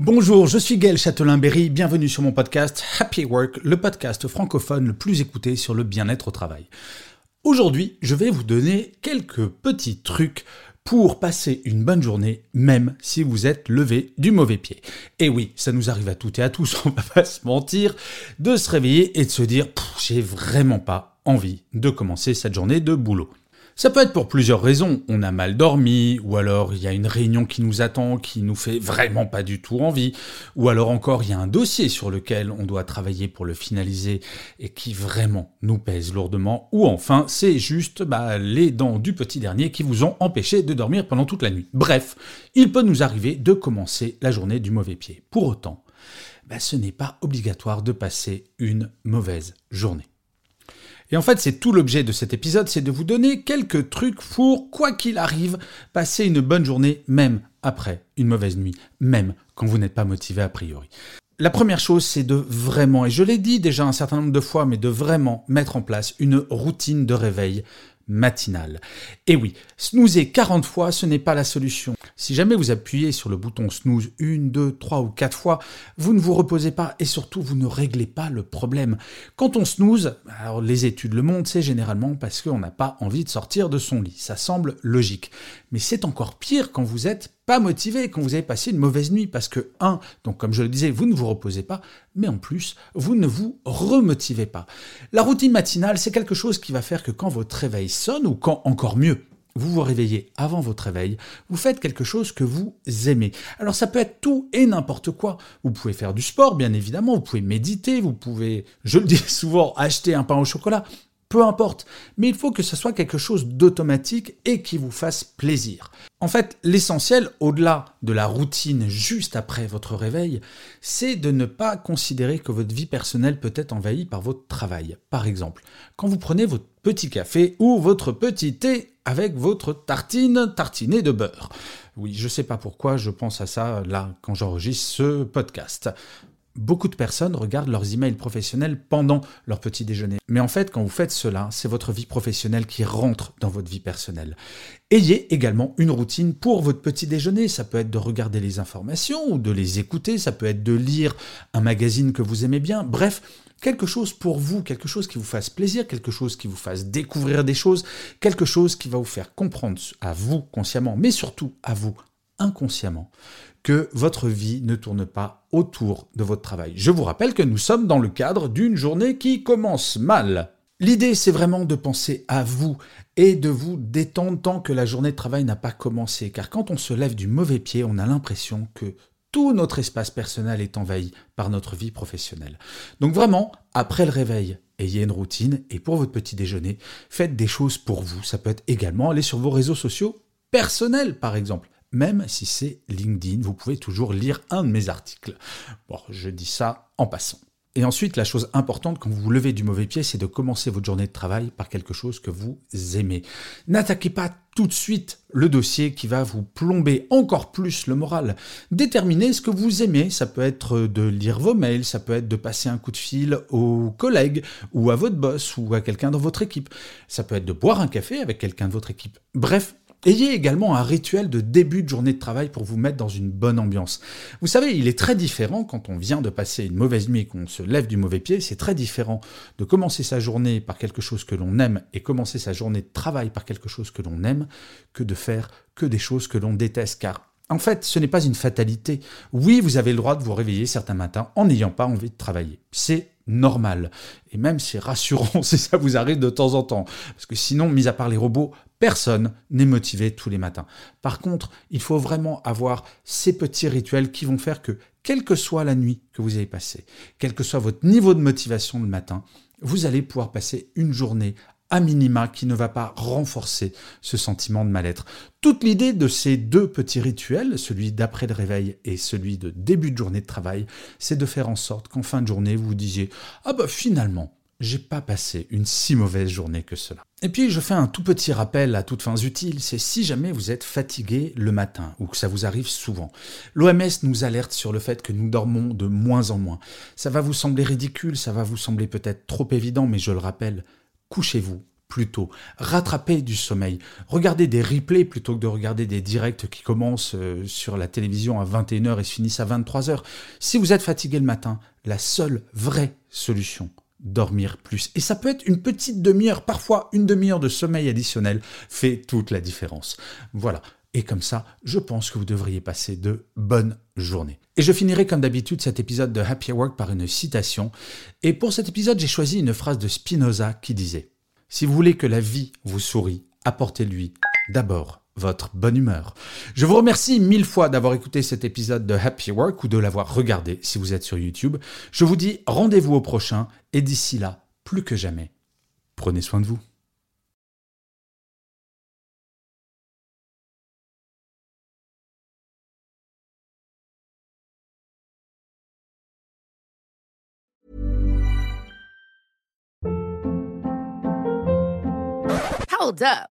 Bonjour, je suis Gaël Châtelain-Berry, bienvenue sur mon podcast Happy Work, le podcast francophone le plus écouté sur le bien-être au travail. Aujourd'hui, je vais vous donner quelques petits trucs pour passer une bonne journée, même si vous êtes levé du mauvais pied. Et oui, ça nous arrive à toutes et à tous, on va pas se mentir, de se réveiller et de se dire, j'ai vraiment pas envie de commencer cette journée de boulot. Ça peut être pour plusieurs raisons. On a mal dormi, ou alors il y a une réunion qui nous attend qui nous fait vraiment pas du tout envie, ou alors encore il y a un dossier sur lequel on doit travailler pour le finaliser et qui vraiment nous pèse lourdement, ou enfin c'est juste bah, les dents du petit dernier qui vous ont empêché de dormir pendant toute la nuit. Bref, il peut nous arriver de commencer la journée du mauvais pied. Pour autant, bah, ce n'est pas obligatoire de passer une mauvaise journée. Et en fait, c'est tout l'objet de cet épisode, c'est de vous donner quelques trucs pour, quoi qu'il arrive, passer une bonne journée, même après une mauvaise nuit, même quand vous n'êtes pas motivé a priori. La première chose, c'est de vraiment, et je l'ai dit déjà un certain nombre de fois, mais de vraiment mettre en place une routine de réveil matinale. Et oui, snoozer 40 fois, ce n'est pas la solution. Si jamais vous appuyez sur le bouton snooze une, deux, trois ou quatre fois, vous ne vous reposez pas et surtout vous ne réglez pas le problème. Quand on snooze, alors les études le montrent, c'est généralement parce qu'on n'a pas envie de sortir de son lit. Ça semble logique. Mais c'est encore pire quand vous êtes pas motivé quand vous avez passé une mauvaise nuit parce que, un, donc comme je le disais, vous ne vous reposez pas, mais en plus, vous ne vous remotivez pas. La routine matinale, c'est quelque chose qui va faire que quand votre réveil sonne, ou quand encore mieux, vous vous réveillez avant votre réveil, vous faites quelque chose que vous aimez. Alors ça peut être tout et n'importe quoi. Vous pouvez faire du sport, bien évidemment, vous pouvez méditer, vous pouvez, je le dis souvent, acheter un pain au chocolat, peu importe, mais il faut que ce soit quelque chose d'automatique et qui vous fasse plaisir. En fait, l'essentiel, au-delà de la routine juste après votre réveil, c'est de ne pas considérer que votre vie personnelle peut être envahie par votre travail. Par exemple, quand vous prenez votre petit café ou votre petit thé avec votre tartine tartinée de beurre. Oui, je sais pas pourquoi je pense à ça là quand j'enregistre ce podcast beaucoup de personnes regardent leurs emails professionnels pendant leur petit déjeuner. Mais en fait, quand vous faites cela, c'est votre vie professionnelle qui rentre dans votre vie personnelle. Ayez également une routine pour votre petit déjeuner. Ça peut être de regarder les informations ou de les écouter. Ça peut être de lire un magazine que vous aimez bien. Bref, quelque chose pour vous, quelque chose qui vous fasse plaisir, quelque chose qui vous fasse découvrir des choses, quelque chose qui va vous faire comprendre à vous consciemment, mais surtout à vous inconsciemment, que votre vie ne tourne pas autour de votre travail. Je vous rappelle que nous sommes dans le cadre d'une journée qui commence mal. L'idée, c'est vraiment de penser à vous et de vous détendre tant que la journée de travail n'a pas commencé, car quand on se lève du mauvais pied, on a l'impression que tout notre espace personnel est envahi par notre vie professionnelle. Donc vraiment, après le réveil, ayez une routine et pour votre petit déjeuner, faites des choses pour vous. Ça peut être également aller sur vos réseaux sociaux personnels, par exemple même si c'est LinkedIn, vous pouvez toujours lire un de mes articles. Bon, je dis ça en passant. Et ensuite, la chose importante quand vous vous levez du mauvais pied, c'est de commencer votre journée de travail par quelque chose que vous aimez. N'attaquez pas tout de suite le dossier qui va vous plomber encore plus le moral. Déterminez ce que vous aimez. Ça peut être de lire vos mails, ça peut être de passer un coup de fil aux collègues ou à votre boss ou à quelqu'un dans votre équipe. Ça peut être de boire un café avec quelqu'un de votre équipe. Bref, Ayez également un rituel de début de journée de travail pour vous mettre dans une bonne ambiance. Vous savez, il est très différent quand on vient de passer une mauvaise nuit qu'on se lève du mauvais pied, c'est très différent de commencer sa journée par quelque chose que l'on aime et commencer sa journée de travail par quelque chose que l'on aime que de faire que des choses que l'on déteste car en fait, ce n'est pas une fatalité. Oui, vous avez le droit de vous réveiller certains matins en n'ayant pas envie de travailler. C'est normal. Et même c'est rassurant si ça vous arrive de temps en temps. Parce que sinon, mis à part les robots, personne n'est motivé tous les matins. Par contre, il faut vraiment avoir ces petits rituels qui vont faire que, quelle que soit la nuit que vous avez passée, quel que soit votre niveau de motivation le matin, vous allez pouvoir passer une journée à minima qui ne va pas renforcer ce sentiment de mal-être. Toute l'idée de ces deux petits rituels, celui d'après le réveil et celui de début de journée de travail, c'est de faire en sorte qu'en fin de journée, vous vous disiez Ah bah finalement, j'ai pas passé une si mauvaise journée que cela. Et puis je fais un tout petit rappel à toutes fins utiles, c'est si jamais vous êtes fatigué le matin ou que ça vous arrive souvent. L'OMS nous alerte sur le fait que nous dormons de moins en moins. Ça va vous sembler ridicule, ça va vous sembler peut-être trop évident, mais je le rappelle, couchez-vous plutôt, rattrapez du sommeil, regardez des replays plutôt que de regarder des directs qui commencent euh, sur la télévision à 21h et se finissent à 23h. Si vous êtes fatigué le matin, la seule vraie solution, dormir plus. Et ça peut être une petite demi-heure, parfois une demi-heure de sommeil additionnel fait toute la différence. Voilà. Et comme ça, je pense que vous devriez passer de bonnes journées. Et je finirai comme d'habitude cet épisode de Happy Work par une citation. Et pour cet épisode, j'ai choisi une phrase de Spinoza qui disait Si vous voulez que la vie vous sourie, apportez-lui d'abord votre bonne humeur. Je vous remercie mille fois d'avoir écouté cet épisode de Happy Work ou de l'avoir regardé si vous êtes sur YouTube. Je vous dis rendez-vous au prochain et d'ici là, plus que jamais, prenez soin de vous.